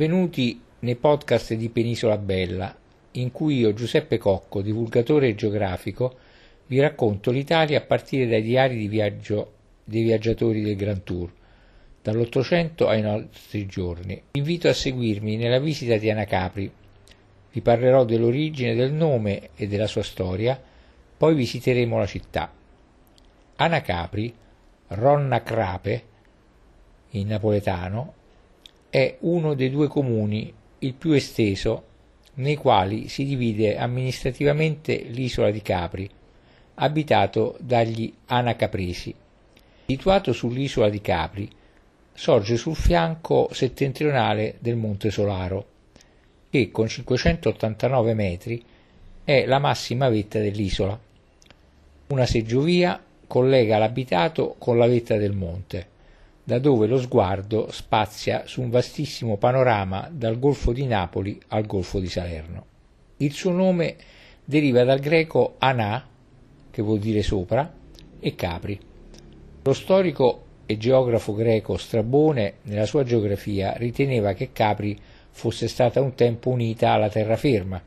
Benvenuti nei podcast di Penisola Bella, in cui io, Giuseppe Cocco, divulgatore geografico, vi racconto l'Italia a partire dai diari di viaggio dei viaggiatori del Grand Tour, dall'Ottocento ai nostri giorni. Vi invito a seguirmi nella visita di Anacapri. Vi parlerò dell'origine del nome e della sua storia, poi visiteremo la città. Anacapri, Ronna Crape, in napoletano, è uno dei due comuni, il più esteso, nei quali si divide amministrativamente l'isola di Capri, abitato dagli Anacapresi. Situato sull'isola di Capri, sorge sul fianco settentrionale del Monte Solaro, che con 589 metri è la massima vetta dell'isola. Una seggiovia collega l'abitato con la vetta del monte da dove lo sguardo spazia su un vastissimo panorama dal Golfo di Napoli al Golfo di Salerno. Il suo nome deriva dal greco anà, che vuol dire sopra, e Capri. Lo storico e geografo greco Strabone, nella sua geografia, riteneva che Capri fosse stata un tempo unita alla terraferma,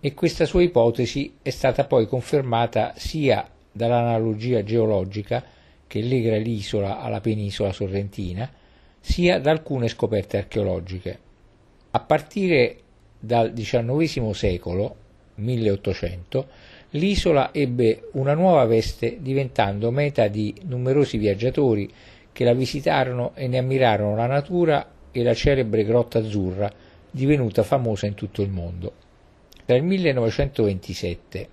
e questa sua ipotesi è stata poi confermata sia dall'analogia geologica che lega l'isola alla penisola sorrentina, sia da alcune scoperte archeologiche. A partire dal XIX secolo, 1800, l'isola ebbe una nuova veste diventando meta di numerosi viaggiatori che la visitarono e ne ammirarono la natura e la celebre Grotta Azzurra, divenuta famosa in tutto il mondo. Tra il 1927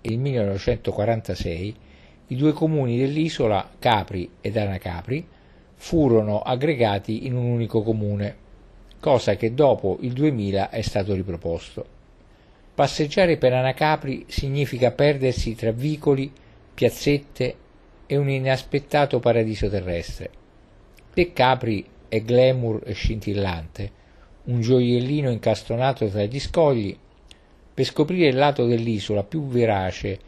e il 1946 i due comuni dell'isola, Capri ed Anacapri, furono aggregati in un unico comune, cosa che dopo il 2000 è stato riproposto. Passeggiare per Anacapri significa perdersi tra vicoli, piazzette e un inaspettato paradiso terrestre. Se Capri è glamour e scintillante, un gioiellino incastonato tra gli scogli, per scoprire il lato dell'isola più verace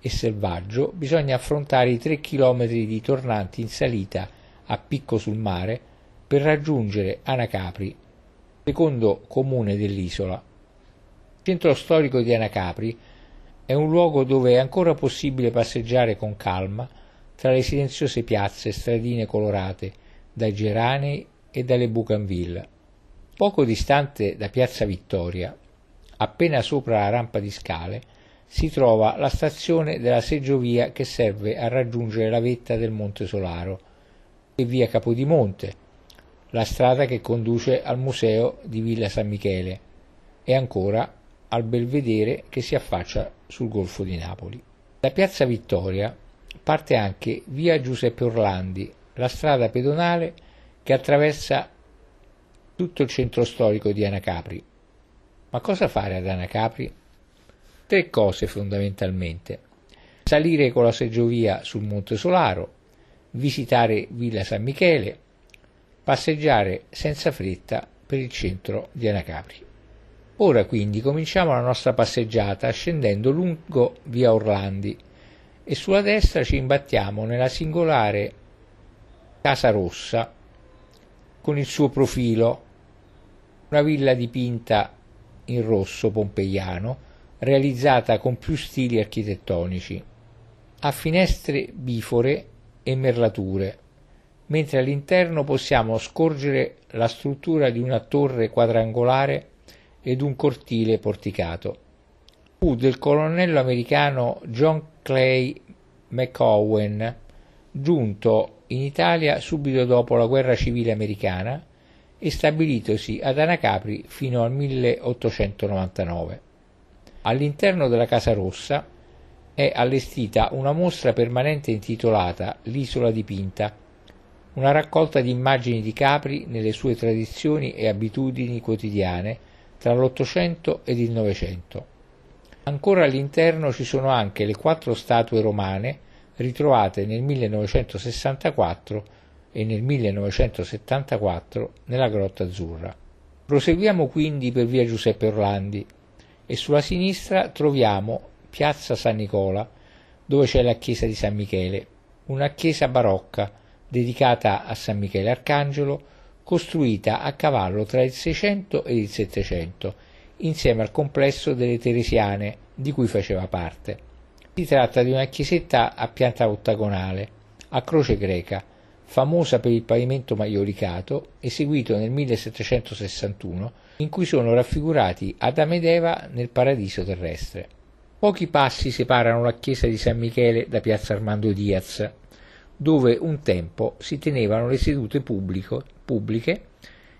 e selvaggio bisogna affrontare i tre chilometri di tornanti in salita a picco sul mare per raggiungere Anacapri, secondo comune dell'isola. Il centro storico di Anacapri è un luogo dove è ancora possibile passeggiare con calma tra le silenziose piazze e stradine colorate dai geranei e dalle bougainville. Poco distante da Piazza Vittoria, appena sopra la rampa di scale, si trova la stazione della seggiovia che serve a raggiungere la vetta del Monte Solaro e via Capodimonte, la strada che conduce al museo di Villa San Michele e ancora al belvedere che si affaccia sul Golfo di Napoli. Da Piazza Vittoria parte anche via Giuseppe Orlandi, la strada pedonale che attraversa tutto il centro storico di Anacapri. Ma cosa fare ad Anacapri? Tre cose fondamentalmente. Salire con la seggiovia sul Monte Solaro, visitare Villa San Michele, passeggiare senza fretta per il centro di Anacapri. Ora quindi cominciamo la nostra passeggiata scendendo lungo via Orlandi e sulla destra ci imbattiamo nella singolare Casa Rossa con il suo profilo, una villa dipinta in rosso pompeiano realizzata con più stili architettonici. Ha finestre bifore e merlature, mentre all'interno possiamo scorgere la struttura di una torre quadrangolare ed un cortile porticato. Fu del colonnello americano John Clay McOwen, giunto in Italia subito dopo la guerra civile americana e stabilitosi ad Anacapri fino al 1899. All'interno della Casa Rossa è allestita una mostra permanente intitolata L'isola dipinta, una raccolta di immagini di Capri nelle sue tradizioni e abitudini quotidiane tra l'Ottocento ed il Novecento. Ancora all'interno ci sono anche le quattro statue romane ritrovate nel 1964 e nel 1974 nella Grotta Azzurra. Proseguiamo quindi per via Giuseppe Orlandi, e sulla sinistra troviamo Piazza San Nicola, dove c'è la chiesa di San Michele, una chiesa barocca dedicata a San Michele Arcangelo costruita a cavallo tra il 600 e il 700, insieme al complesso delle Teresiane, di cui faceva parte. Si tratta di una chiesetta a pianta ottagonale, a croce greca, famosa per il pavimento maiolicato, eseguito nel 1761, in cui sono raffigurati Adamo ed Eva nel paradiso terrestre. Pochi passi separano la chiesa di San Michele da piazza Armando Diaz, dove un tempo si tenevano le sedute pubblico, pubbliche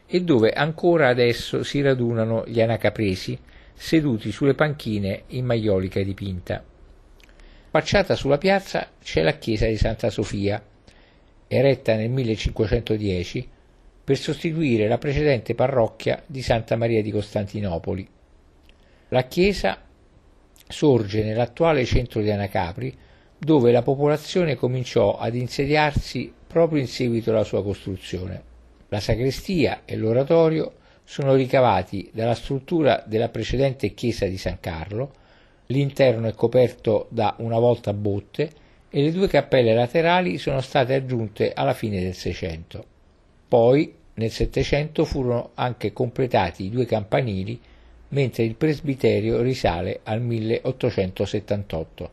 e dove ancora adesso si radunano gli anacapresi seduti sulle panchine in maiolica dipinta. Affacciata sulla piazza c'è la chiesa di Santa Sofia, eretta nel 1510 per sostituire la precedente parrocchia di Santa Maria di Costantinopoli. La chiesa sorge nell'attuale centro di Anacapri, dove la popolazione cominciò ad insediarsi proprio in seguito alla sua costruzione. La sagrestia e l'oratorio sono ricavati dalla struttura della precedente chiesa di San Carlo, l'interno è coperto da una volta a botte e le due cappelle laterali sono state aggiunte alla fine del Seicento. Poi nel Settecento furono anche completati i due campanili, mentre il presbiterio risale al 1878.